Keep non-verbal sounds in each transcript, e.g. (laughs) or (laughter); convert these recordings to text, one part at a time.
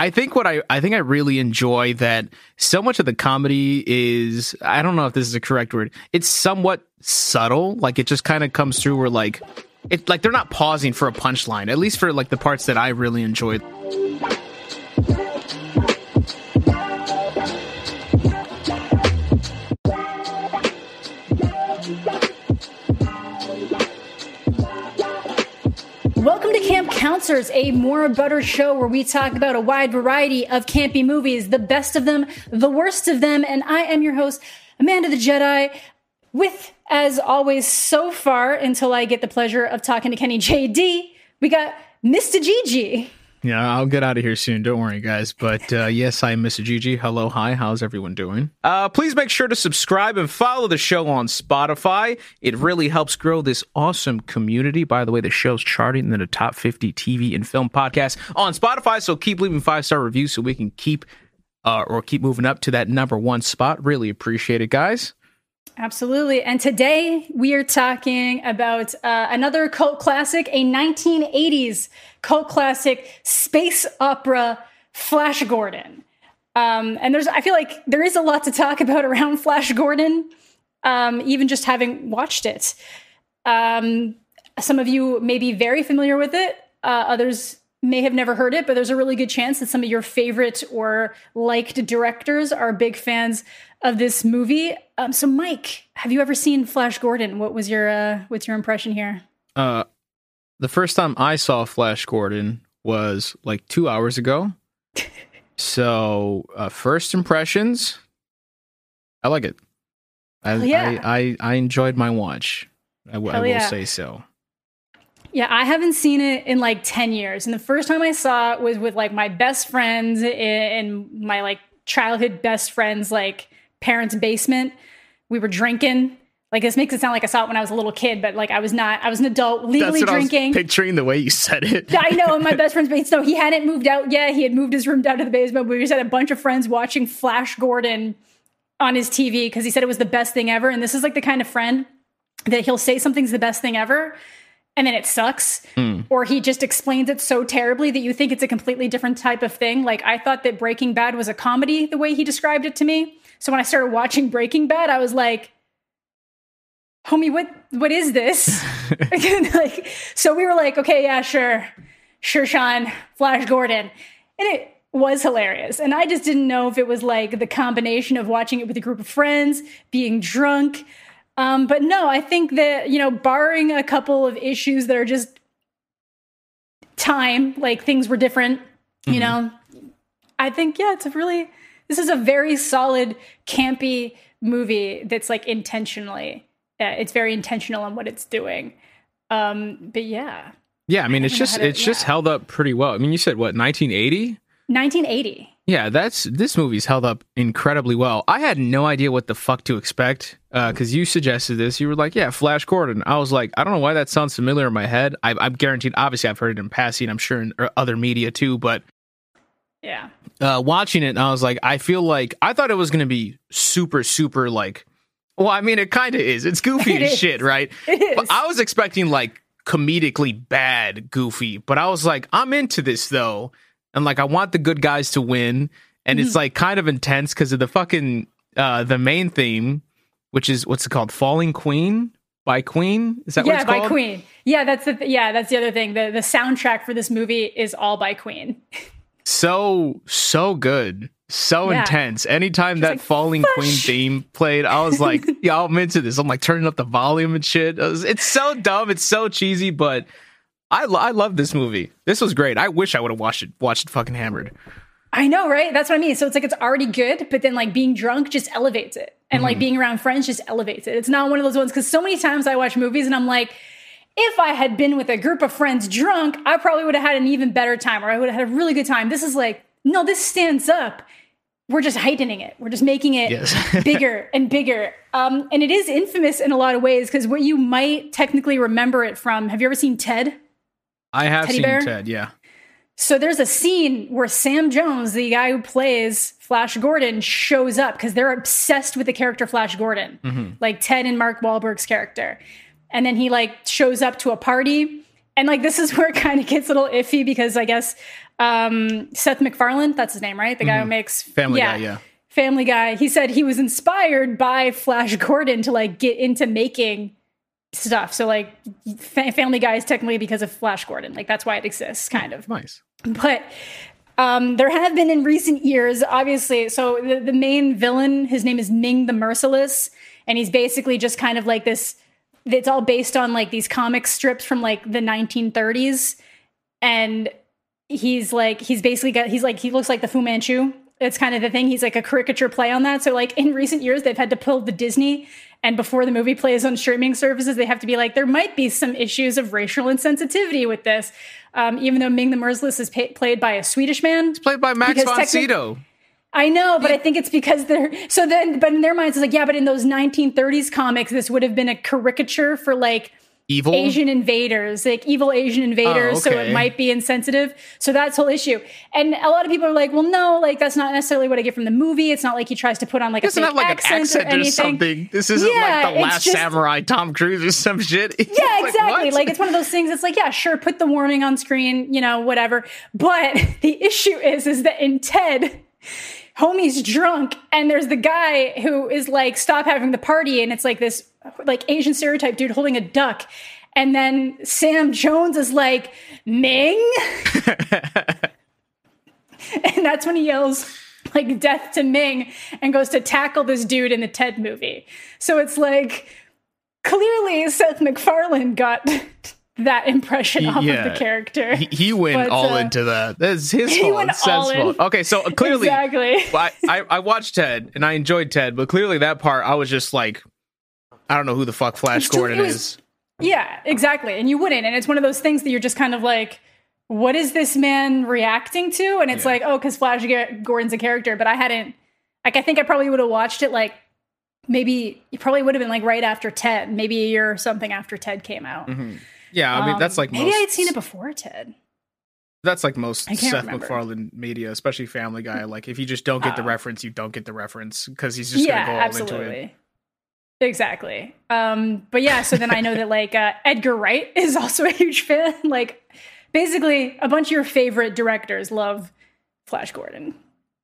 I think what I I think I really enjoy that so much of the comedy is I don't know if this is a correct word. It's somewhat subtle. Like it just kind of comes through where like it like they're not pausing for a punchline. At least for like the parts that I really enjoyed. Counselors, a more butter show where we talk about a wide variety of campy movies, the best of them, the worst of them, and I am your host, Amanda the Jedi, with, as always, so far until I get the pleasure of talking to KennieJD, we got Mista GG. Yeah, I'll get out of here soon. Don't worry, guys. But uh, yes, I'm Mista GG. Hello, hi. How's everyone doing? Uh, please make sure to subscribe and follow the show on Spotify. It really helps grow this awesome community. By the way, the show's charting in the top 50 TV and film podcasts on Spotify. So keep leaving five star reviews so we can keep uh, or keep moving up to that number one spot. Really appreciate it, guys. Absolutely. And today we are talking about uh, another cult classic, a 1980s cult classic space opera, Flash Gordon. Um, and there's, I feel like there is a lot to talk about around (laughs) Flash Gordon, um, even just having watched it. Um, some of you may be very familiar with it. Uh, others may have never heard it, but there's a really good chance that some of your favorite or liked directors are big fans of this movie. Um, so, Mike, have you ever seen Flash Gordon? What was your uh, what's your impression here? Uh, the first time I saw Flash Gordon was like two hours ago. (laughs) so, uh, first impressions, I like it. I, yeah. I, I, I enjoyed my watch. I, w- I will yeah. say so. Yeah, I haven't seen it in like 10 years. And the first time I saw it was with like my best friends in my like childhood best friends, like parents' basement. We were drinking. Like this makes it sound like I saw it when I was a little kid, but like I was not. I was an adult legally That's what drinking. I was picturing the way you said it. I know. My (laughs) best friend's basement. No, he hadn't moved out yet. He had moved his room down to the basement. But we just had a bunch of friends watching Flash Gordon on his TV because he said it was the best thing ever. And this is like the kind of friend that he'll say something's the best thing ever and then it sucks Mm. or he just explains it so terribly that you think it's a completely different type of thing. Like i thought that breaking bad was a comedy the way he described it to me. So when i started watching breaking bad i was like homie what what is this? (laughs) (laughs) Like so we were like okay yeah sure. Sure sean. Flash gordon. And it was hilarious. And i just didn't know if it was like the combination of watching it with a group of friends being drunk um, but no, I think that, you know, barring a couple of issues that are just time, like things were different, you Mhm. know, I think, yeah, it's a really, this is a very solid, campy movie that's like intentionally, uh, it's very intentional on what it's doing. Um, but yeah, Yeah, I mean, it's just to- it's just yeah. held up pretty well. I mean, you said what 1980? 1980. Yeah, that's this movie's held up incredibly well. I had no idea what the fuck to expect because you suggested this. You were like, "Yeah, Flash Gordon." I was like, "I don't know why that sounds familiar in my head." I, I'm guaranteed. Obviously, I've heard it in passing. I'm sure in uh, other media too. But Yeah. uh, watching it, I was like, I feel like I thought it was going to be super, super like. Well, I mean, it kind of is. It's goofy (laughs) It as is. shit, right? It is. But I was expecting like comedically bad Goofy, but I was like, I'm into this though, and like I want the good guys to win, and Mm-hmm. it's like kind of intense because of the fucking uh the main theme, which is what's it called, Falling Queen by Queen. Is that what yeah, by called? Queen. Yeah, that's the th- yeah, that's the other thing. The the soundtrack for this movie is all by Queen. So so good. So Yeah. intense. Anytime that like, Falling Queen theme theme played, I was like, (laughs) "Yeah, I'm into this." I'm like turning up the volume and shit. Was- it's so dumb. It's so cheesy, but I lo- I love this movie. This was great. I wish I would have watched it. Watched it fucking hammered. I know, right? That's what I mean. So it's like it's already good, but then like being drunk just elevates it. And like being around friends just elevates it. It's not one of those ones because so many times I watch movies and I'm like, if I had been with a group of friends drunk, I probably would have had an even better time or I would have had a really good time. This is like, no, this stands up. We're just heightening it. We're just making it Yes. (laughs) bigger and bigger. Um, and it is infamous in a lot of ways because what you might technically remember it from. Have you ever seen Ted? I have Teddy seen bear? Ted. Yeah. So there's a scene where Sam Jones, the guy who plays Flash Gordon, shows up because they're obsessed with the character Flash Gordon, like Ted and Mark Wahlberg's character. And then he like shows up to a party and like this is (laughs) where it kind of gets a little iffy because I guess um, Seth MacFarlane, that's his name, right? The guy mm-hmm. who makes Family yeah, Guy, yeah. Family Guy. He said he was inspired by Flash Gordon to like get into making stuff. So like Family Guy is technically because of Flash Gordon. Like that's why it exists, kind of. Nice. But um, there have been in recent years, obviously. So the, the main villain, his name is Ming the Merciless, and he's basically just kind of like this. It's all based on like these comic strips from like the 1930s, and he's like he's basically got he's like he looks like the Fu Manchu. It's kind of the thing. He's like a caricature play on that. So like in recent years, they've had to pull the Disney and before the movie plays on streaming services, they have to be like, there might be some issues of racial insensitivity with this. Um, even though Ming the Merciless is pay- played by a Swedish man. It's played by Max von Sydow. I know, but I think it's because they're so then, but in their minds, it's like, yeah, but in those 1930s comics, this would have been a caricature for like evil Asian invaders, like evil Asian invaders. Oh, okay. So it might be insensitive. So that's whole issue. And a lot of people are like, well, no, like that's not necessarily what I get from the movie. It's not like he tries to put on like Doesn't a have like accent an accent or, or something. This isn't yeah, like the Last just, Samurai, Tom Cruise or some shit. (laughs) yeah, exactly. Like, like it's one of those things. It's like, yeah, sure, put the warning on screen, you know, whatever. But (laughs) the issue is, is that in Ted homie's drunk and there's the guy who is like stop having the party and it's like this like asian stereotype dude holding a duck and then sam jones is like ming (laughs) and that's when he yells like death to ming and goes to tackle this dude in the ted movie so it's like clearly seth macfarlane got (laughs) that impression off yeah. of the character. He, he went but, all uh, into that. That's his fault. Went all in. fault. Okay, so clearly, (laughs) exactly. I, I, I watched Ted and I enjoyed Ted, but clearly that part I was just like, I don't know who the fuck Flash Gordon was, is. Yeah, exactly. And you wouldn't. And it's one of those things that you're just kind of like, what is this man reacting to? And it's yeah. like, oh, because Flash Gordon's a character, but I hadn't. Like, I think I probably would have watched it like maybe you probably would have been like right after Ted, maybe a year or something after Ted came out. Mm-hmm. Yeah, I mean that's like maybe I had seen it before Ted. That's like most Seth remember. MacFarlane media, especially Family Guy. Like if you just don't get the oh. reference, you don't get the reference because he's just yeah, gonna go all absolutely. into it. Exactly. Um, but yeah, so then I know that (laughs) like uh, Edgar Wright is also a huge fan. (laughs) Like basically a bunch of your favorite directors love Flash Gordon.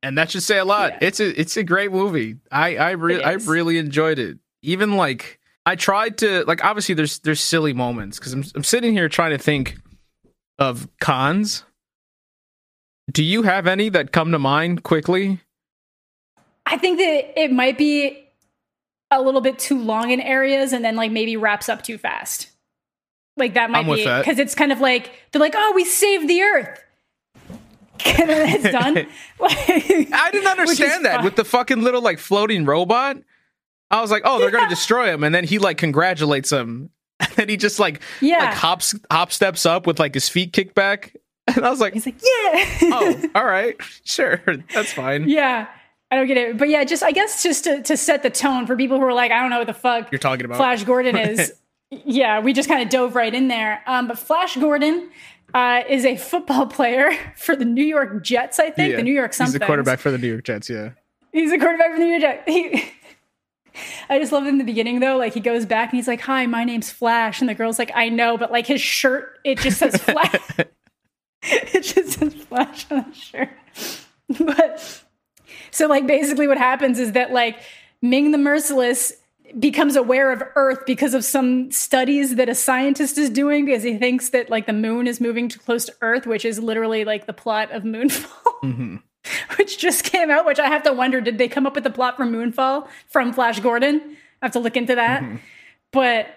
And that should say a lot. Yeah. It's a it's a great movie. I I really I really enjoyed it. Even like I tried to like obviously there's there's silly moments because I'm I'm sitting here trying to think of cons. Do you have any that come to mind quickly? I think that it might be a little bit too long in areas and then like maybe wraps up too fast. Like that might be because it's kind of like they're like, oh, we saved the earth. (laughs) and then it's done. like, (laughs) I didn't (laughs) understand that fun. with the fucking little like floating robot. I was like, oh, they're yeah. gonna destroy him, and then he like congratulates him, and then he just like yeah like hops hop steps up with like his feet kicked back, and I was like, he's like, yeah, oh, all right, sure, that's fine. Yeah. I don't get it, but yeah, just I guess just to, to set the tone for people who are like, I don't know what the fuck you're talking about. Flash Gordon (laughs) is. yeah, we just kind of dove right in there. Um, but Flash Gordon uh, is a football (laughs) player for the New York Jets. I think yeah. the New York something. He's a quarterback for the New York Jets. Yeah, he's a quarterback for the New York Jets. He, (laughs) I just love in the beginning though, like he goes back and he's like, "Hi, my name's Flash," and the girl's like, "I know," but like his shirt, it just says Flash. it just says Flash on the shirt. But so like basically, what happens is that like Ming the Merciless becomes aware of Earth because of some studies that a scientist is doing because he thinks that like the moon is moving too close to Earth, which is literally like the plot of Moonfall. (laughs) Mm-hmm. which just came out, which I have to wonder did they come up with the plot for Moonfall from Flash Gordon? I have to look into that. Mm-hmm. But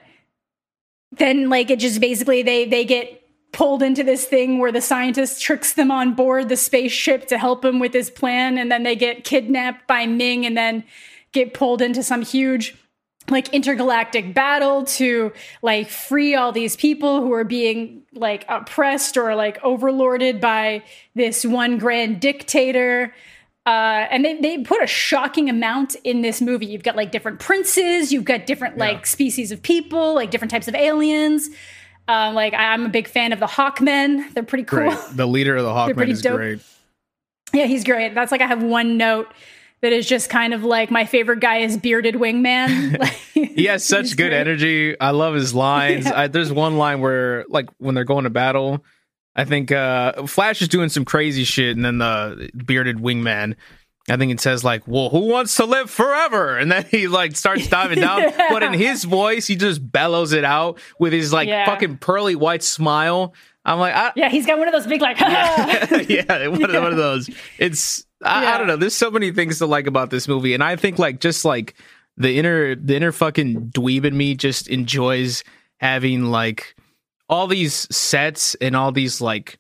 then like it just basically they they get pulled into this thing where the scientist tricks them on board the spaceship to help him with his plan and then they get kidnapped by Ming and then get pulled into some huge like intergalactic battle to like free all these people who are being like oppressed or like overlorded by this one grand dictator uh, and they, they put a shocking amount in this movie. You've got like different princes, you've got different yeah. like species of people, like different types of aliens. Uh, like I'm a big fan of the Hawkmen; they're pretty cool. Great. The leader of the (laughs) Hawkmen is dope. great. Yeah, he's great. That's like I have one note that is just kind of like my favorite guy is bearded wingman. (laughs) (laughs) Like, he has such good great. energy. I love his lines. Yeah. I, there's one line where like when they're going to battle, I think uh Flash is doing some crazy shit, and then the bearded wingman. I think it says like, "Well, who wants to live forever?" And then he like starts diving down, yeah. (laughs) but in his voice, he just bellows it out with his like yeah. fucking pearly white smile. I'm like, I, yeah, he's got one of those big like, yeah, (laughs) (laughs) yeah, one, Of, one of those. It's I. I, don't know. There's so many things to like about this movie, and I think like just like the inner the inner fucking dweeb in me just enjoys having like all these sets and all these like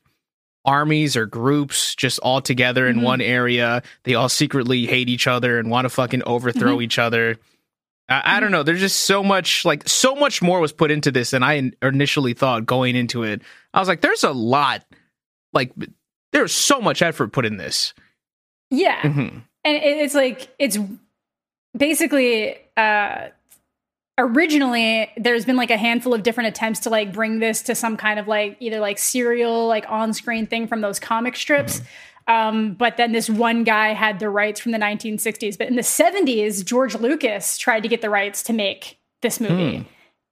armies or groups just all together in mm-hmm. one area. They all secretly hate each other and want to fucking overthrow mm-hmm. each other. I, I, don't mm-hmm. know. There's just so much, like, so much more was put into this than I initially thought going into it. I was like, there's a lot, like, there's so much effort put in this. Yeah. Mm-hmm. And it's like, it's basically, uh, originally there's been like a handful of different attempts to like bring this to some kind of like either like serial like on-screen thing from those comic strips mm-hmm. Um, but then this one guy had the rights from the 1960s. But in the 70s, George Lucas tried to get the rights to make this movie. Hmm.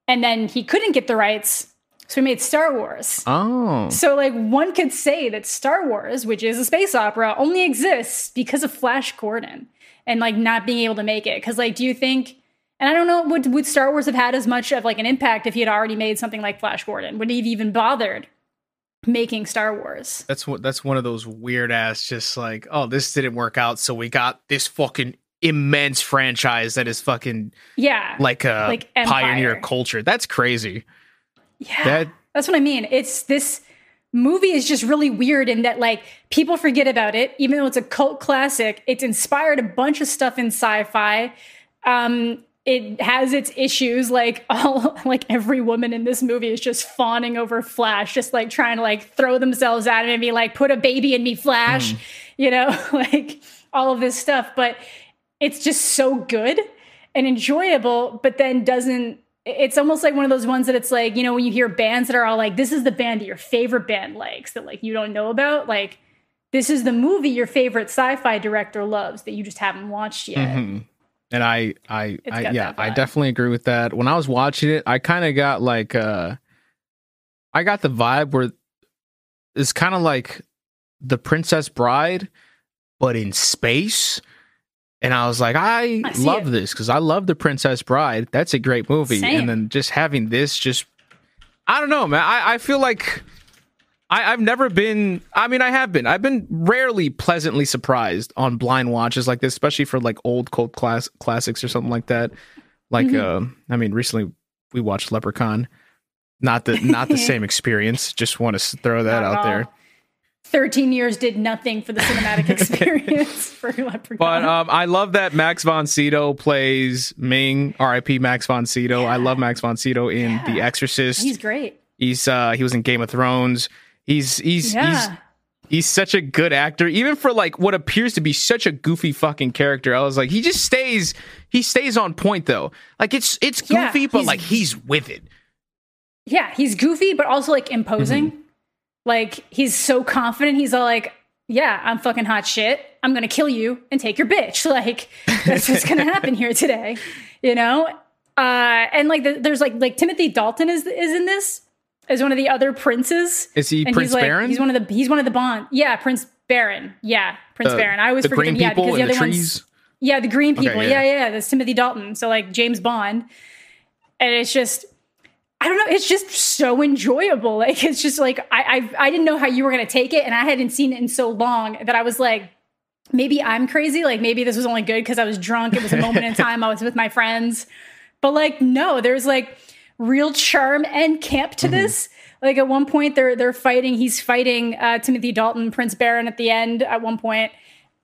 And then he couldn't get the rights. So he made Star Wars. Oh. So, like, one could say that Star Wars, which is a space opera, only exists because of Flash Gordon and, like, not being able to make it. Because, like, do you think, and I don't know, would, would Star Wars have had as much of, like, an impact if he had already made something like Flash Gordon? Would he have even bothered making Star Wars. That's what that's one of those weird ass just like, oh, this didn't work out, so we got this fucking immense franchise that is fucking yeah, like a like pioneer culture. That's crazy. Yeah. That that's what I mean. It's this movie is just really weird in that like people forget about it even though it's a cult classic. It's inspired a bunch of stuff in sci-fi. Um it has its issues like (laughs) all like every woman in this movie is just fawning over flash just like trying to like throw themselves at him and be like put a baby in me flash mm. (laughs) you know (laughs) like all of this stuff. But it's just so good and enjoyable but then doesn't it's almost like one of those ones that it's like you know when you hear bands that are all like this is the band that your favorite band likes that like you don't know about like this is the movie your favorite sci-fi director loves that you just haven't watched yet. Mm-hmm and I, I, I yeah, I definitely agree with that. When I was watching it, I kind of got like, uh, I got the vibe where it's kind of like the Princess Bride, but in space. And I was like, I, I love it. this because I love the Princess Bride. That's a great movie. Same. And then just having this, just I don't know, man. I, I feel like I, have never been. I mean, I have been. I've been rarely pleasantly surprised on blind watches like this, especially for like old cult class classics or something like that. Like, mm-hmm. uh, I mean, recently we watched Leprechaun. Not the not the (laughs) same experience. Just want to throw that not out there. 13 years did nothing for the cinematic (laughs) experience (laughs) for Leprechaun. But um, I love that Max von Sydow plays Ming, RIP Max von Sydow. Yeah. I love Max von Sydow in yeah. The Exorcist. He's great. He's uh, he was in Game of Thrones. He's he's yeah. he's he's such a good actor. Even for like what appears to be such a goofy fucking character i was like he just stays he stays on point though. Like it's it's goofy yeah, but like he's with it. Yeah he's goofy but also like imposing. Mm-hmm. like he's so confident. He's all like yeah i'm fucking hot shit. I'm gonna kill you and take your bitch. (laughs) Like that's what's gonna (laughs) happen here today you know? Uh and like the, there's like like timothy dalton is is in this as one of the other princes. Is he and Prince he's like, Barin? He's one of the he's one of the Bond. Yeah, Prince Barin. Yeah, Prince the, Barin. I always forget him. Yeah, because the other the ones. Yeah, the green people. Okay, yeah. yeah, yeah. That's Timothy Dalton. So like James Bond, and it's just. I don't know. It's just so enjoyable. (laughs) Like it's just like I I, I didn't know how you were gonna take it, and I hadn't seen it in so long that I was like, maybe I'm crazy. Like maybe this was only good because I was drunk. It was a moment in (laughs) time. I was with my friends, but like no, there's like real charm and camp to mm-hmm. this. Like at one point, they're they're fighting. He's fighting uh, Timothy Dalton, Prince Barin at the end. At one point,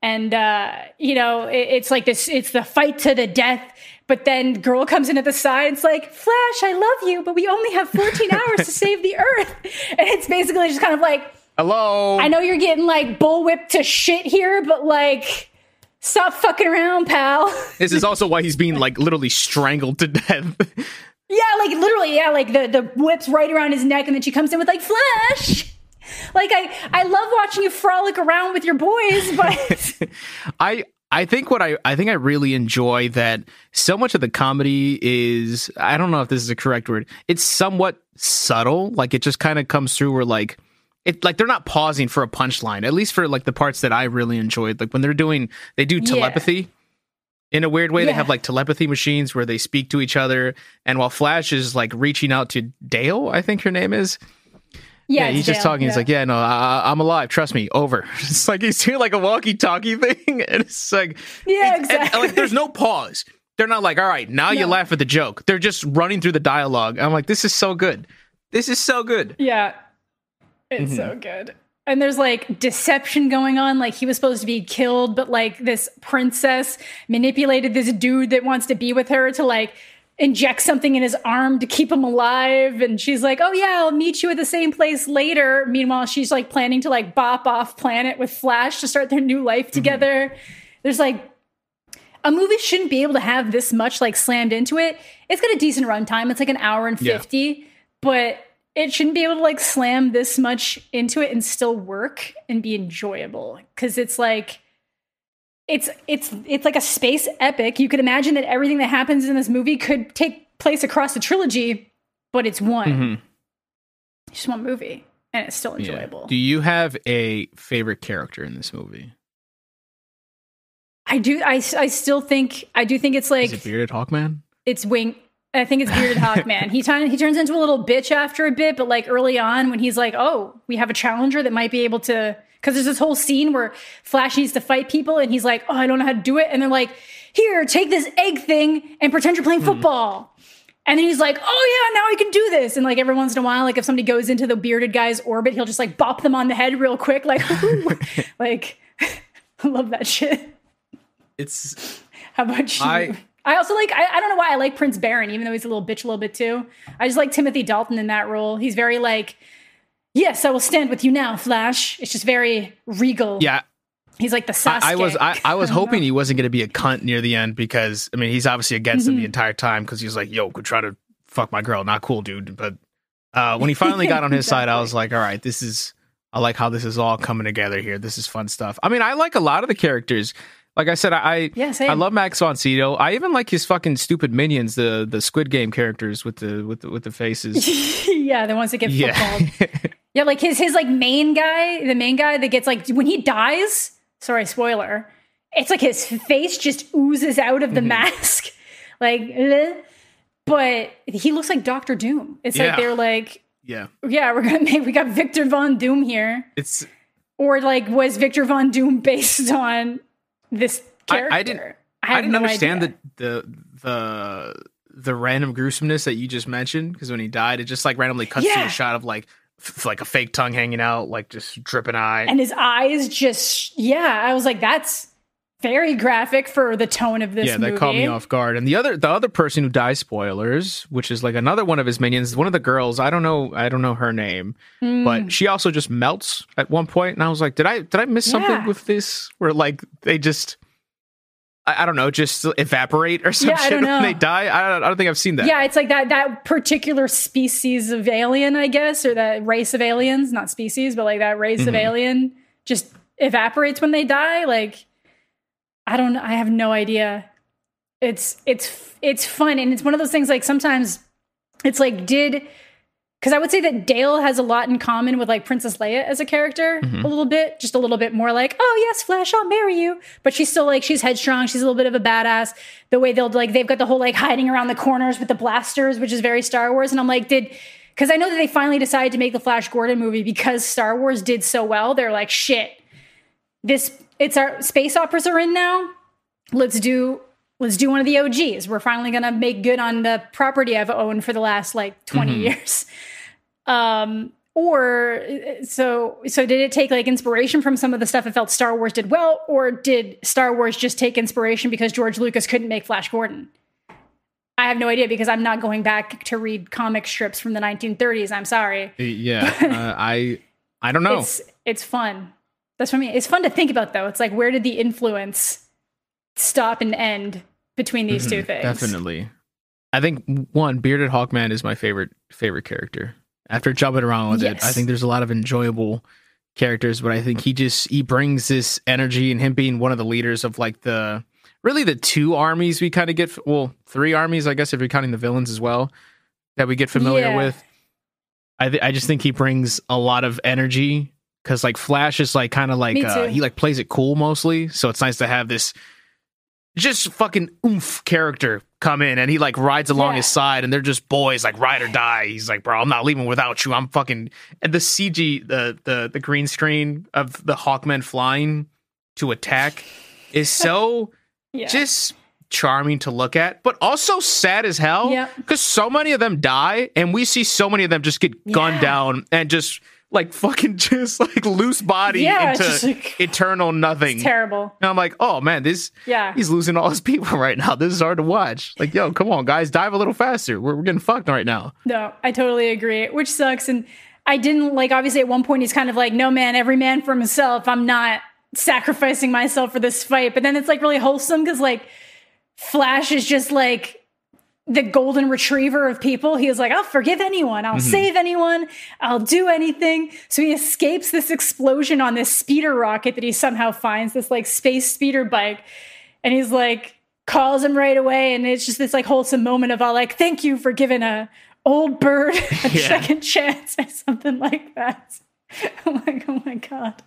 and uh, you know, it, it's like this. It's the fight to the death. But then girl comes in at the side. It's like Flash, I love you, but we only have 14 (laughs) hours to save the Earth. And it's basically just kind of like, hello. I know you're getting like bullwhipped to shit here, but like. Stop fucking around, pal. this is also why he's being like literally strangled to death. (laughs) Yeah, like yeah, like the the whips right around his neck, and then she comes in with like Flash. Like I, I love watching you frolic around with your boys, but (laughs) I, I think what I I think I really enjoy that so much of the comedy is I don't know if this is a correct word. It's somewhat subtle. Like it just kind of comes through where like it like they're not pausing for a punchline. At least for like the parts that I really enjoyed. Like when they're doing they do telepathy. Yeah. In a weird way, yeah. they have like telepathy machines where they speak to each other. And while Flash is like reaching out to Dale, I think her name is, yeah, yeah he's just talking. Yeah. He's like, "Yeah, no, I, am alive. Trust me." Over. (laughs) It's like he's doing like a walkie-talkie (laughs) thing, and it's like, yeah, exactly. And, and, like, there's no pause. They're not like, "All right, now no. you laugh at the joke." They're just running through the dialogue. I'm like, this is so good. This is so good. Yeah, it's mm-hmm. so good. And there's like deception going on. Like he was supposed to be killed, but like this princess manipulated this dude that wants to be with her to like inject something in his arm to keep him alive and she's like oh yeah i'll meet you at the same place later meanwhile she's like planning to like bop off planet with flash to start their new life mm-hmm. together mm-hmm. there's like a movie shouldn't be able to have this much like slammed into it it's got a decent runtime it's like an hour and 50 yeah. but it shouldn't be able to like slam this much into it and still work and be enjoyable because it's like it's it's it's like a space epic. You could imagine that everything that happens in this movie could take place across the trilogy, but it's one. Mm-hmm. Just one movie, and it's still enjoyable. Yeah. Do you have a favorite character in this movie? I do. I, I still think I do think it's like Is it bearded Hawkman. It's Wing. I think it's bearded Hawkman. (laughs) He t- he turns into a little bitch after a bit, but like early on when he's like, "Oh, we have a challenger that might be able to because there's this whole scene where Flash needs to fight people and he's like, oh, I don't know how to do it. And they're like, here, take this egg thing and pretend you're playing mm football. And then he's like, oh yeah, now I can do this. And like every once in a while, like if somebody goes into the bearded guy's orbit, he'll just like bop them on the head real quick. Like, (laughs) (laughs) like I love that shit. It's how about you? I, I also like I, I don't know why I like Prince Barin, even though he's a little bitch a little bit too. I just like Timothy Dalton in that role. He's very like Yes, I will stand with you now, Flash. It's just very regal. Yeah. He's like the Sasuke. I, I was I, I was (laughs) hoping he wasn't going to be a cunt near the end because I mean he's obviously against mm-hmm. him the mm-hmm. entire time because he's like yo could try to fuck my girl not cool dude but uh, when he finally got on his exactly. side I was (laughs) like all right this is I like how this is all coming together here this is fun stuff I mean I like a lot of the characters like I said I yeah, I love Max von Sydow I even like his fucking stupid minions the the Squid Game characters with the with the, with the faces (laughs) yeah the ones that get yeah. Yeah, like his his like main guy, the main guy that gets like when he dies. Sorry, spoiler. It's like his face just oozes out of the mm-hmm. mask, (laughs) like. But he looks like Doctor Doom. It's yeah. like they're like, yeah, yeah, we're gonna make. We got Victor Von Doom here. It's or like was Victor Von Doom based (laughs) on this character? I, I didn't. I, I didn't no understand the the the the random gruesomeness that you just mentioned because when he died, it just like randomly cuts yeah. to a shot of like like a fake tongue hanging out, like just dripping eye. And his eyes just, yeah, I was like, that's very graphic for the tone of this. Yeah, that caught me off guard. And the other, the other person who dies, spoilers, which is like another one of his minions, one of the girls. I don't know, I don't know her name, mm. but she also just melts at one point, and I was like, did I, did I miss yeah. something with this? Where like they just I, I, don't know, just evaporate or some yeah, shit when (laughs) they die. I don't, I don't think I've seen that. Yeah, it's like that that particular species of alien, I guess, or that race of aliens, not species, but like that race mm-hmm. of alien just evaporates when they die. Like, I don't, I have no idea. It's it's it's fun, and it's one of those things. Like sometimes it's like, did because I would say that Dale has a lot in common with like Princess Leia as a character, mm-hmm. a little bit, just a little bit more like, oh yes, Flash, I'll marry you. But she's still like she's headstrong, she's a little bit of a badass. The way they'll like they've got the whole like hiding around the corners with the blasters, which is very Star Wars. And I'm like, did because I know that they finally decided to make the Flash Gordon movie because Star Wars did so well. They're like, shit, this it's our space operas are in now. Let's do let's do one of the OGs. We're finally gonna make good on the property I've owned for the last like 20 mm-hmm. years. (laughs) Um, or so so did it take like inspiration from some of the stuff it felt Star Wars did well, or did Star Wars just take inspiration because George Lucas couldn't make Flash Gordon? I have no idea because I'm not going back to read comic strips from the 1930s. I'm sorry. Yeah, (laughs) uh, I I don't know. It's it's fun. That's for me. It's fun to think about though. It's like where did the influence stop and end between these mm-hmm, two things? Definitely. I think one bearded Hawkman is my favorite favorite character after jumping around with yes. it. I think there's a lot of enjoyable characters, but I think he just he brings this energy and him being one of the leaders of like the really the two armies we kind of get well three armies I guess if you're counting the villains as well that we get familiar Yeah. with. I th- I just think he brings a lot of energy because like Flash is like kind of like uh, he like plays it cool mostly, so it's nice to have this just fucking oomph character come in and he like rides along Yeah. his side and they're just boys like ride or die. He's like, bro, I'm not leaving without you. I'm fucking and the CG the the the green screen of the Hawkmen flying to attack is so (laughs) Yeah. just charming to look at, but also sad as hell. Yep. Because so many of them die, and we see so many of them just get gunned Yeah. down and just like fucking (laughs) just like loose body Yeah, into like, (sighs) eternal nothing. it's terrible. and I'm like, oh man, this Yeah. he's losing all his (laughs) people right now. This is hard to watch. Like, yo, come on, guys, dive a little faster. We're, we're getting fucked right now. No, I totally agree, which sucks. And I didn't like, obviously, at one point, he's kind of like, no, man, every man for himself. I'm not sacrificing myself for this fight. But then it's like really wholesome because, like, Flash is just like the golden retriever of people. He is like, I'll forgive anyone, I'll mm-hmm. save anyone, I'll do anything. So he escapes this explosion on this speeder rocket that he somehow finds, this like space speeder bike. And he's like, calls him right away. And it's just this like wholesome moment of all like, thank you for giving a old bird (laughs) a Yeah. second chance or something like that. (laughs) I'm like, oh my God.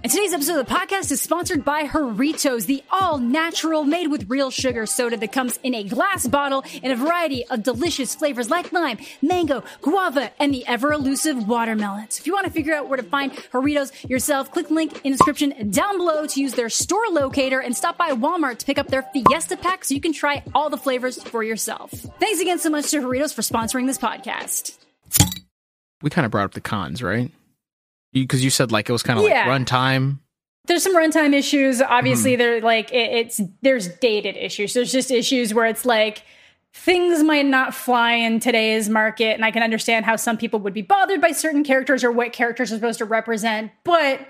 And today's episode of the podcast is sponsored by Jarritos, the all natural, made with real sugar soda that comes in a glass bottle in a variety of delicious flavors like lime, mango, guava, and the ever elusive watermelon. So if you want to figure out where to find Jarritos yourself, click the link in the description down below to use their store locator and stop by Walmart to pick up their Fiesta pack so you can try all the flavors for yourself. Thanks again so much to Jarritos for sponsoring this podcast. We kind of brought up the cons, right? Because you, said like it was kind of Yeah. like runtime. there's some runtime issues. Obviously, Mm-hmm. they're like it, it's there's dated issues. There's just issues where it's like things might not fly in today's market, and I can understand how some people would be bothered by certain characters or what characters are supposed to represent. But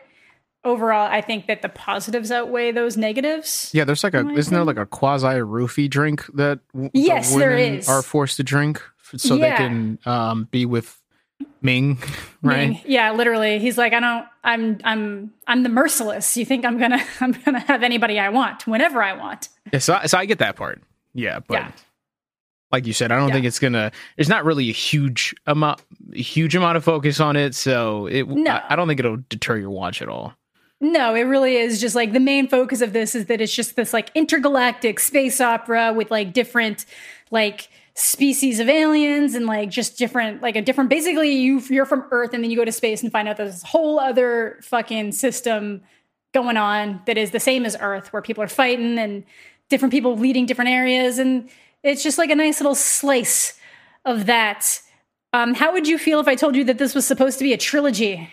overall, I think that the positives outweigh those negatives. Yeah, there's like a isn't there like a quasi roofie drink that w- Yes, there women is. are forced to drink so Yeah. they can um, be with Ming, right? Meaning- Yeah, literally. He's like, I don't. I'm. I'm. I'm the merciless. You think I'm gonna? (laughs) I'm gonna have anybody I want whenever I want. Yeah, so, I- so I get that part. Yeah, but Yeah. like you said, I don't Yeah. think it's gonna. There's not really a huge amount, a huge amount of focus on it, so it. No. I, I don't think it'll deter your watch at all. No, it really is just like the main focus of this is that it's just this like intergalactic space opera with like different like species of aliens and like just different like a different basically you you're from Earth and then you go to space and find out there's this whole other fucking system going on that is the same as Earth where people are fighting and different people leading different areas and it's just like a nice little slice of that. Um, how would you feel if I told you that this was supposed to be a trilogy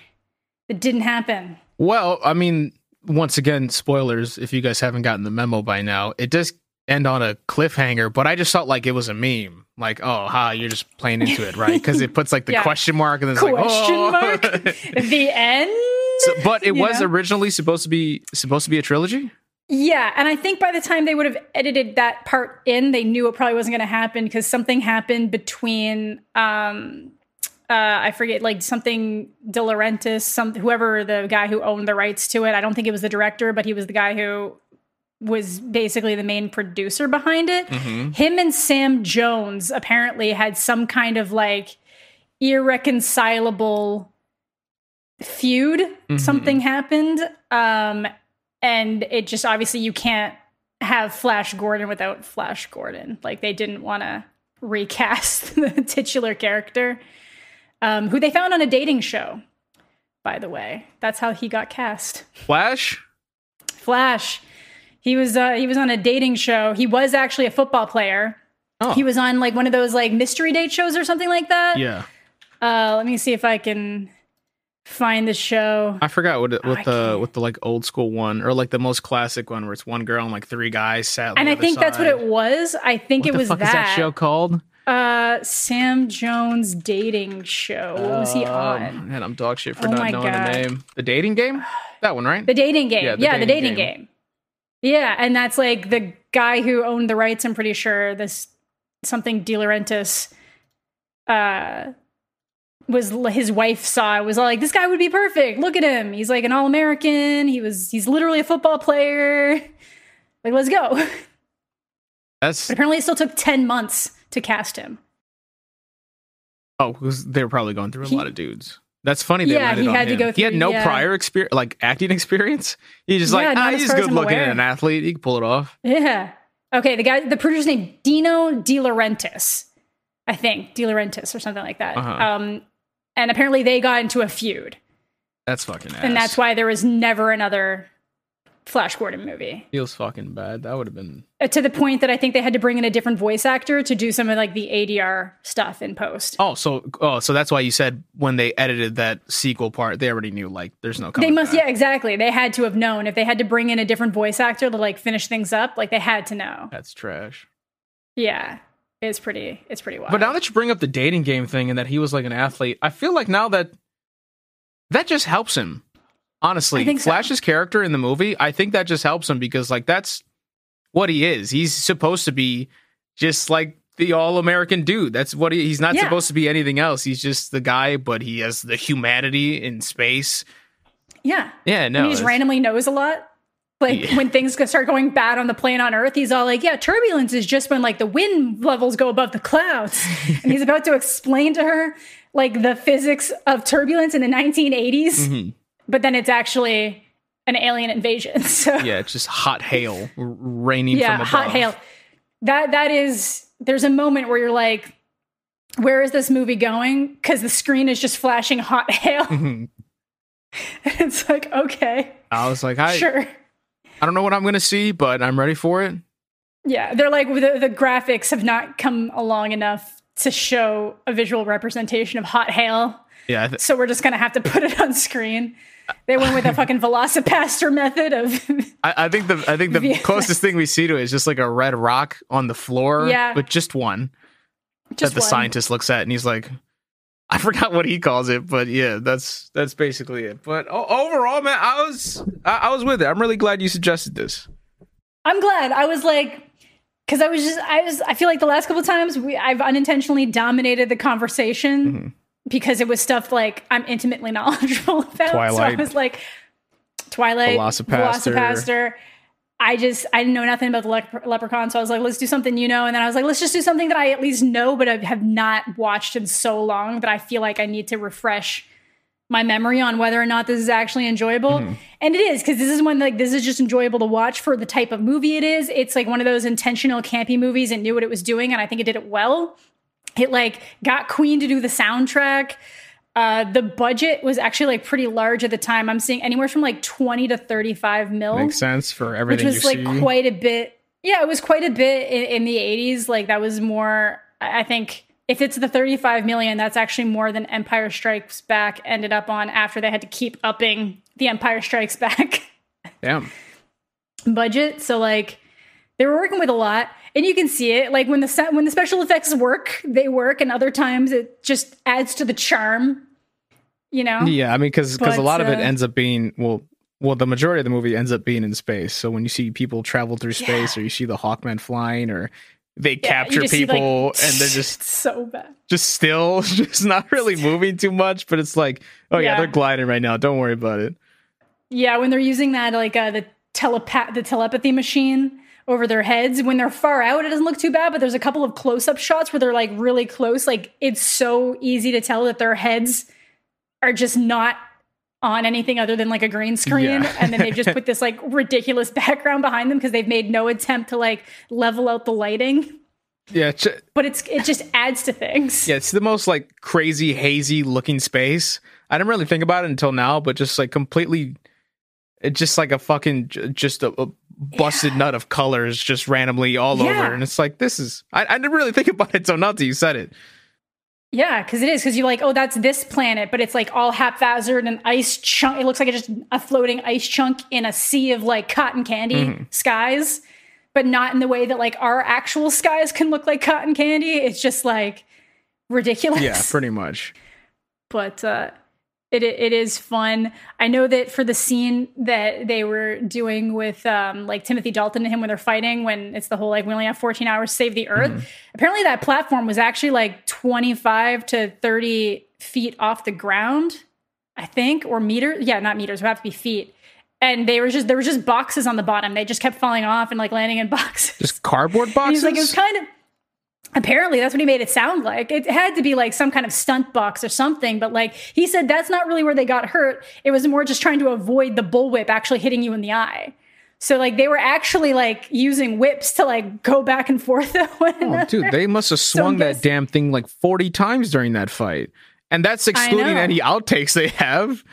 that didn't happen? Well, I mean, once again, spoilers. If you guys haven't gotten the memo by now, it does end on a cliffhanger. But I just felt like it was a meme. Like, oh, ha, you're just playing into it, right? Because it puts like the (laughs) Yeah. question mark and then it's question like, oh. mark (laughs) the end So- but it You was know? originally supposed to be supposed to be a trilogy. yeah and i think by the time they would have edited that part in they knew it probably wasn't going to happen because something happened between um uh, I forget, like something De Laurentiis, some whoever the guy who owned the rights to it. I don't think it was the director, but he was the guy who was basically the main producer behind it. Him and Sam Jones apparently had some kind of like irreconcilable feud. Something happened. Um, and it just obviously you can't have Flash Gordon without Flash Gordon. Like they didn't want to recast (laughs) the titular character, um, who they found on a dating show. By the way, that's how he got cast. Flash. Flash. He was uh, he was on a dating show. He was actually a football player. Oh, He was on like one of those like mystery date shows or something like that. yeah. Uh, let me see if I can find the show. I forgot what it, what the what the like old school one or like the most classic one where it's one girl and like three guys sat. And the I think that's what it was. I think What it the was is that show called? Uh, Sam Jones dating show. What was he Um, on? Man, I'm dog shit for Oh not knowing God. the name. The dating game? That one, right? The dating game. Yeah, Yeah, the the, dating dating game. game. Yeah, and that's like the guy who owned the rights. I'm pretty sure this something De Laurentiis uh was his wife saw was like this guy would be perfect. Look at him. He's like an all American. He was he's literally a football player. Like let's go. (laughs) That's But apparently it still took 10 months to cast him. oh, because they were probably going through a He- lot of dudes. That's funny. They Yeah, he had to him. go He had no yeah. prior experience, like acting experience. He's just Yeah, like, ah, he's good looking and an athlete. He can pull it off. Yeah. Okay, the guy the producer's name Dino De Laurentiis. I think De Laurentiis or something like that. Uh-huh. Um and apparently they got into a feud. That's fucking ass. And that's why there was never another Flash Gordon movie. feels fucking bad. That would have been Uh, to the point that I think they had to bring in a different voice actor to do some of like the ADR stuff in post. Oh, so oh, so that's why you said when they edited that sequel part, they already knew like there's no. They must, back. yeah, exactly. They had to have known if they had to bring in a different voice actor to like finish things up. Like they had to know. That's trash. Yeah, it's pretty. It's pretty wild. But now that you bring up the dating game thing and that he was like an athlete, I feel like now that that just helps him. Honestly, I think so. Flash's character in the movie, I think that just helps him because like that's what he is. He's supposed to be just like the all-American dude. That's what he, he's not Yeah. supposed to be anything else. He's just the guy, but he has the humanity in space. yeah, Yeah, no. and he just randomly knows a lot. Like Yeah. when things start going bad on the plane on Earth, he's all like, "Yeah, turbulence is just when like the wind levels go above the clouds," (laughs) and he's about to explain to her like the physics of turbulence in the 1980s. Mhm. But then it's actually an alien invasion. (laughs) So Yeah, it's just hot hail raining yeah, from above. hot hail. That that is. There's a moment where you're like, "Where is this movie going?" Because the screen is just flashing hot hail. (laughs) Mhm. it's like, okay, I was like, I, sure. I don't know what I'm gonna see, but I'm ready for it. Yeah, they're like the, the graphics have not come along enough to show a visual representation of hot hail, Yeah, th- so we're just gonna have to put it on screen. They went with a fucking VelociPastor method of I, I think the I think the (laughs) closest thing we see to it is just like a red rock on the floor, Yeah. but just one just that the one. scientist looks at, and he's like, I forgot what he calls it, but yeah, that's that's basically it. But overall, man, I was I, I was with it. I'm really glad you suggested this. I'm glad. I was like, because I was just, I was, I feel like the last couple of times we, I've unintentionally dominated the conversation Mm-hmm. Because it was stuff like I'm intimately knowledgeable (laughs) about. So I was like, Twilight, VelociPastor. VelociPastor. I just, I didn't know nothing about the lepre- leprechaun. So I was like, let's do something you know. And then I was like, let's just do something that I at least know, but I have not watched in so long that I feel like I need to refresh my memory on whether or not this is actually enjoyable. Mm-hmm. And it is because this is when like this is just enjoyable to watch for the type of movie it is. It's like one of those intentional campy movies and knew what it was doing, and I think it did it well. It like got Queen to do the soundtrack. Uh, the budget was actually like pretty large at the time. I'm seeing anywhere from like 20 to 35 mil Makes sense for everything. which was like see. quite a bit. Yeah, it was quite a bit in, in the 80s. Like that was more. I I think if it's the 35 million, that's actually more than Empire Strikes Back ended up on after they had to keep upping the Empire Strikes (laughs) Back Damn. budget. So like they were working with a lot, and you can see it. Like when the when the special effects work, they work, and other times it just adds to the charm. You know. Yeah, I mean, because because a lot of it uh, ends up being well, well, the majority of the movie ends up being in space. So when you see people travel through space, or you see the Hawkman flying, or they Yeah, capture see, like, people (laughs) and they're just so bad. just still, (laughs) just not really moving too much. But it's like, oh yeah, Yeah. they're gliding right now. Don't worry about it. Yeah, when they're using that like uh, the telepath the telepathy machine over their heads. When they're far out it doesn't look too bad but there's a couple of close-up shots where they're like really close. Like it's so easy to tell that their heads are just not on anything other than like a green screen. Yeah. and then they've just (laughs) put this like ridiculous background behind them because they've made no attempt to like level out the lighting. Yeah, but it's it just adds to things. Yeah, it's the most like crazy hazy looking space. I didn't really think about it until now, but just like completely, it's just like a fucking just a, a busted nut of colors just randomly all Yeah. over, and it's like this is. I, I didn't really think about it until not till you said it. Yeah, because it is because you're like, oh, that's this planet, but it's like all haphazard and ice chunk. It looks like it's just a floating ice chunk in a sea of like cotton candy Mm-hmm. skies, but not in the way that like our actual skies can look like cotton candy. It's just like ridiculous. Yeah, pretty much. (laughs) but uh, it it is fun. I know that for the scene that they were doing with um, like Timothy Dalton and him when they're fighting, when it's the whole like we only have 14 hours to save the Earth. Apparently, that platform was actually like 25 to 30 feet off the ground, I think, or meters. Yeah, not meters. Would have to be feet. And they were just there was just boxes on the bottom. They just kept falling off and like landing in (laughs) boxes. Just cardboard boxes. he's like it was kind of. Apparently, that's what he made it sound like. It had to be like some kind of stunt box or something. But like he said, that's not really where they got hurt. It was more just trying to avoid the bullwhip actually hitting you in the eye. So like they were actually like using whips to like go back and forth. (laughs) oh, dude, they must have swung so that damn thing like forty times during that fight, and that's excluding any outtakes they have.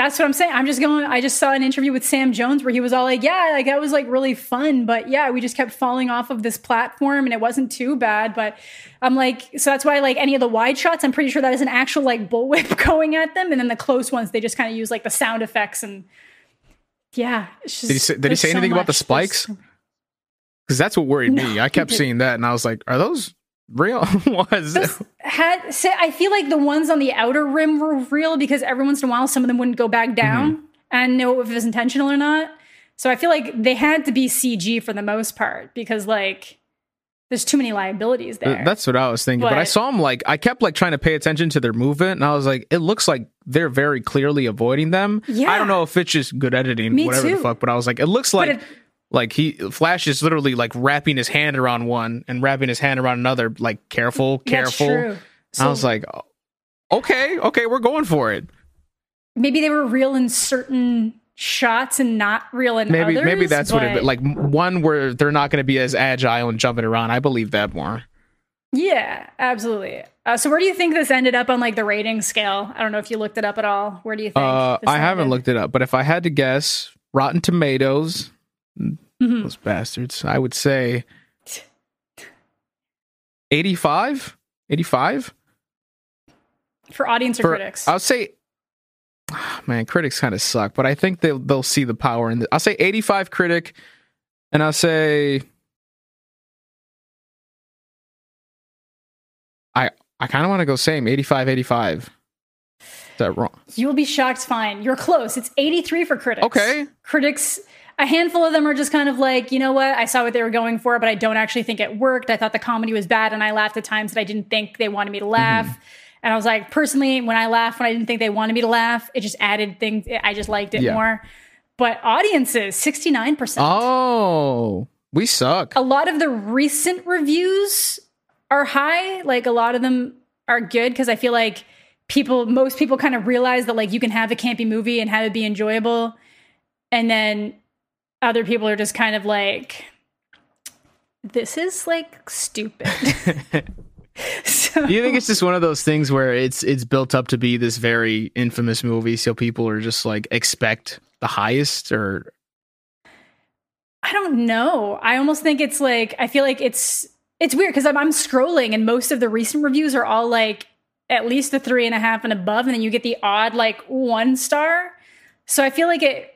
That's what I'm saying. I'm just going. I just saw an interview with Sam Jones where he was all like, "Yeah, like that was like really fun, but yeah, we just kept falling off of this platform, and it wasn't too bad." But I'm like, so that's why like any of the wide shots, I'm pretty sure that is an actual like bullwhip (laughs) going at them, and then the close ones, they just kind of use like the sound effects and yeah. Just, did he say, did he say anything so about the spikes? Because that's what worried no, me. I kept seeing that, and I was like, "Are those real?" (laughs) was had say, I feel like the ones on the outer rim were real because every once in a while, some of them wouldn't go back down mm-hmm. and know if it was intentional or not. So I feel like they had to be CG for the most part because like there's too many liabilities there. That's what I was thinking. But, but, I saw them like I kept like trying to pay attention to their movement, and I was like, it looks like they're very clearly avoiding them. Yeah. I don't know if it's just good editing, Me whatever too. the fuck. But I was like, it looks like it, like he Flash is literally like wrapping his hand around one and wrapping his hand around another, like careful, careful. So, I was like, okay, okay, we're going for it. Maybe they were real in certain shots and not real in maybe others, maybe that's but... what it like one where they're not going to be as agile and jumping around. I believe that more. Yeah absolutely. Uh, so where do you think this ended up on like the rating scale? I don't know if you looked it up at all. Where do you think uh, i haven't looked it up but if i had to guess rotten tomatoes mm-hmm. those bastards i would say 85 85 for audience or for, critics i'll say (sighs) man, critics kind of suck, but I think they'll they'll see the power in. The, I'll say 85 critic, and I'll say I I kind of want to go same 85 85. Is that wrong? You'll be shocked. Fine, you're close. It's 83 for critics. Okay, critics. A handful of them are just kind of like, you know what? I saw what they were going for, but I don't actually think it worked. I thought the comedy was bad, and I laughed at times that I didn't think they wanted me to laugh. Mm-hmm and I was like, personally, when I laughed, when I didn't think they wanted me to laugh, it just added things. I just liked it yeah. more. But audiences, 69%. Oh, we suck. A lot of the recent reviews are high. Like a lot of them are good because I feel like people, most people kind of realize that like you can have a campy movie and have it be enjoyable. And then other people are just kind of like, this is like stupid. (laughs) (laughs) so, Do you think it's just one of those things where it's it's built up to be this very infamous movie, so people are just like expect the highest, or I don't know. I almost think it's like I feel like it's it's weird because I'm, I'm scrolling and most of the recent reviews are all like at least the three and a half and above, and then you get the odd like one star. So I feel like it.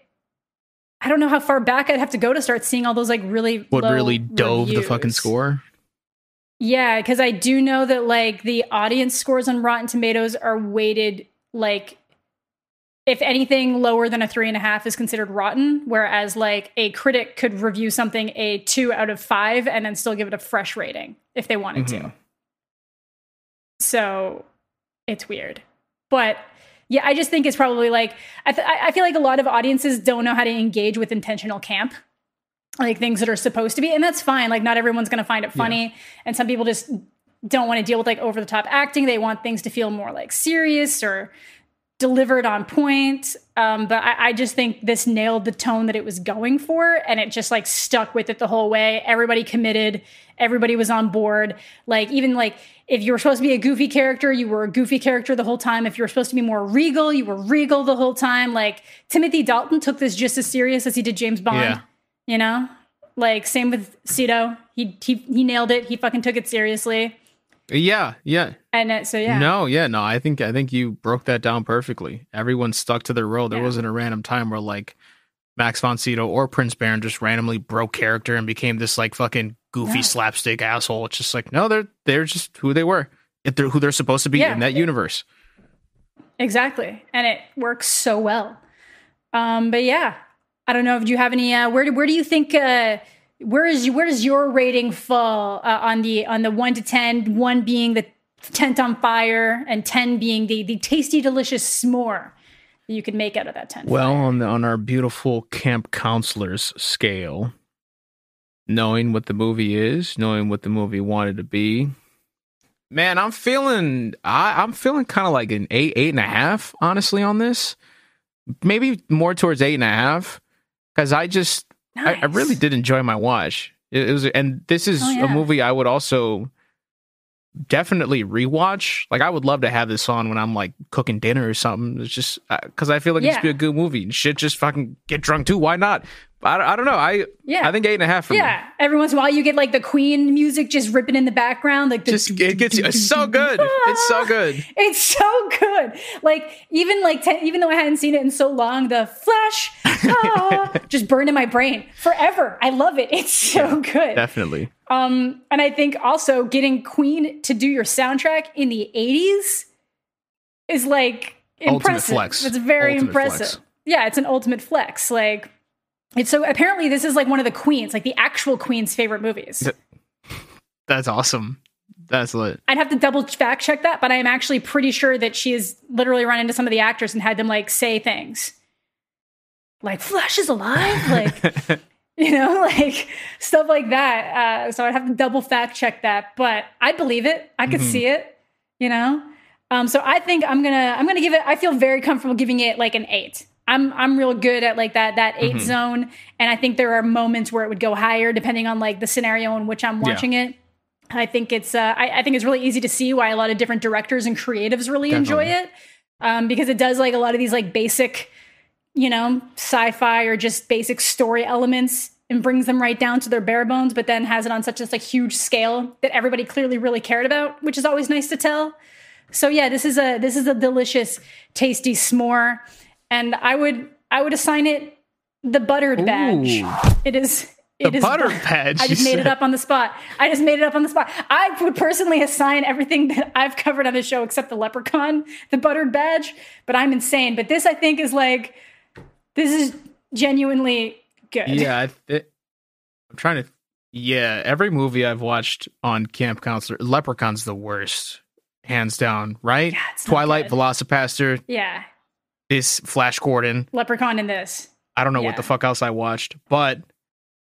I don't know how far back I'd have to go to start seeing all those like really what really dove reviews. the fucking score. Yeah, because I do know that like the audience scores on Rotten Tomatoes are weighted like if anything lower than a three and a half is considered rotten, whereas like a critic could review something a two out of five and then still give it a fresh rating if they wanted mm-hmm. to. So it's weird. But yeah, I just think it's probably like I, th- I feel like a lot of audiences don't know how to engage with intentional camp like things that are supposed to be and that's fine like not everyone's going to find it funny yeah. and some people just don't want to deal with like over the top acting they want things to feel more like serious or delivered on point um, but I, I, just think this nailed the tone that it was going for and it just like stuck with it the whole way everybody committed everybody was on board like even like if you were supposed to be a goofy character you were a goofy character the whole time if you were supposed to be more regal you were regal the whole time like timothy dalton took this just as serious as he did james bond yeah you know, like same with Zito. He he he nailed it. He fucking took it seriously. Yeah, yeah. And it, so yeah. No, yeah, no. I think I think you broke that down perfectly. Everyone stuck to their role. There yeah. wasn't a random time where like Max von Sydow or Prince Barin just randomly broke character and became this like fucking goofy yeah. slapstick asshole. It's just like no, they're they're just who they were. If they're who they're supposed to be yeah, in that it, universe. Exactly, and it works so well. Um, but yeah, I don't know. Do you have any? Uh, where do where do you think? Uh, where is where does your rating fall uh, on the on the one to ten? One being the tent on fire, and 10 being the, the tasty, delicious s'more that you could make out of that tent. Well, fire. on the, on our beautiful camp counselors scale, knowing what the movie is, knowing what the movie wanted to be, man, I'm feeling I, I'm feeling kind of like an eight, eight and a half, honestly, on this. Maybe more towards eight and a half, because I just nice. I, I, really did enjoy my watch. It, it was, and this is Oh, yeah. a movie I would also definitely rewatch. Like I would love to have this on when I'm like cooking dinner or something. It's just because I feel like it's Yeah. be a good movie. And shit, just fucking get drunk too. Why not? I, I don't know. I Yeah. I think eight and a half for me. Yeah, every once in a while you get like the Queen music just ripping in the background, like the Just it gets you. It's so good. It's so good. (laughs) It's so good. Like even like ten, even though I hadn't seen it in so long, the flash (laughs) ah, just burned in my brain forever. I love it. It's so good. Definitely. Um, and I think also getting Queen to do your soundtrack in the '80s is like impressive. flex. It's very Ultimate impressive. flex. Yeah, it's an ultimate flex. Like it's so apparently this is like one of the Queen's, like the actual Queen's favorite movies. That's awesome. That's lit. I'd have to double fact check that, but I am actually pretty sure that she has literally run into some of the actors and had them like say things like "Flash is alive," like (laughs) (laughs) you know, like stuff like that. Uh, so I'd have to double fact check that, but I believe it. I could Mhm. see it. You know, um, so I think I'm gonna I'm gonna give it. I feel very comfortable giving it like an eight. I'm I'm real good at like that that 8 Mhm. zone, and I think there are moments where it would go higher depending on like the scenario in which I'm Yeah. watching it. I think it's uh, I, I think it's really easy to see why a lot of different directors and creatives really enjoy it um, because it does like a lot of these like basic, you know, sci-fi or just basic story elements and brings them right down to their bare bones, but then has it on such a like, huge scale that everybody clearly really cared about, which is always nice to tell. So yeah, this is a this is a delicious, tasty s'more, and I would I would assign it the buttered badge. Ooh. It is. The It is butter bu- badge, I just made it up on the spot. I just made it up on the spot. I would personally assign everything (laughs) that I've covered on the show except the leprechaun, the buttered badge, but I'm insane. But this, I think, is like, this is genuinely good. Yeah, I th- I'm trying to. Yeah, every movie I've watched on Camp Counselor, Leprechaun's the worst, hands down. Right? Yeah, Twilight, good. VelociPastor, Yeah. this Flash Gordon. Leprechaun in this. I don't know Yeah. what the fuck else I watched, but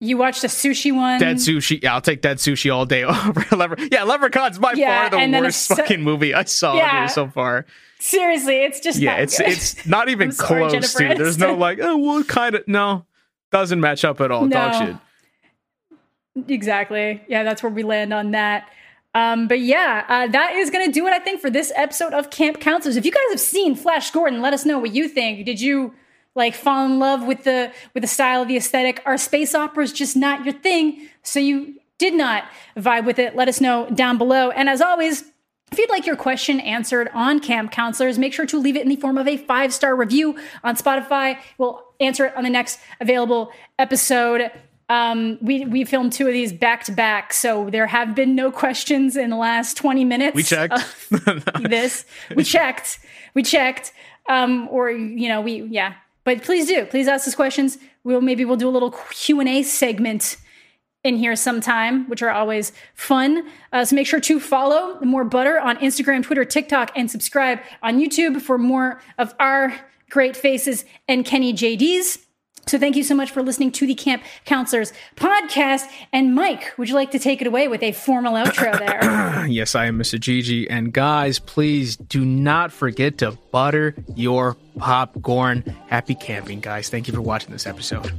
You watched a sushi one. Dead Sushi. Yeah, I'll take Dead Sushi all day (laughs) over (laughs) Leprechaun. Yeah, Leprechaun's by Yeah, far the and then a worst se- fucking movie I saw Yeah. so far. Seriously, it's just Yeah, it's good. it's not (laughs) even sorry, close Jennifer to. There's no like, oh, well, kind of. No, doesn't match up at all. Dog No. shit. Exactly. Yeah, that's where we land on that. Um, but yeah, uh, that is going to do it, I think, for this episode of Camp Counselors. If you guys have seen Flash Gordon, let us know what you think. Did you like fall in love with the with the style of the aesthetic? Are space operas just not your thing? So you did not vibe with it? Let us know down below. And as always, if you'd like your question answered on Camp Counselors, make sure to leave it in the form of a five star review on Spotify. We'll answer it on the next available episode. Um, we we filmed two of these back to back, so there have been no questions in the last twenty minutes. We checked. (laughs) this. We checked. We checked. Um, or you know, we yeah. But please do. Please ask us questions. We'll maybe we'll do a little Q and A segment in here sometime, which are always fun. Uh, so make sure to follow More Butter on Instagram, Twitter, TikTok, and subscribe on YouTube for more of our great faces and KennieJD's. So thank you so much for listening to the Camp Counselors podcast. And Mike, would you like to take it away with a formal outro (coughs) there? (coughs) Yes, I am Mista GG. And guys, please do not forget to butter your popcorn. Happy camping, guys. Thank you for watching this episode.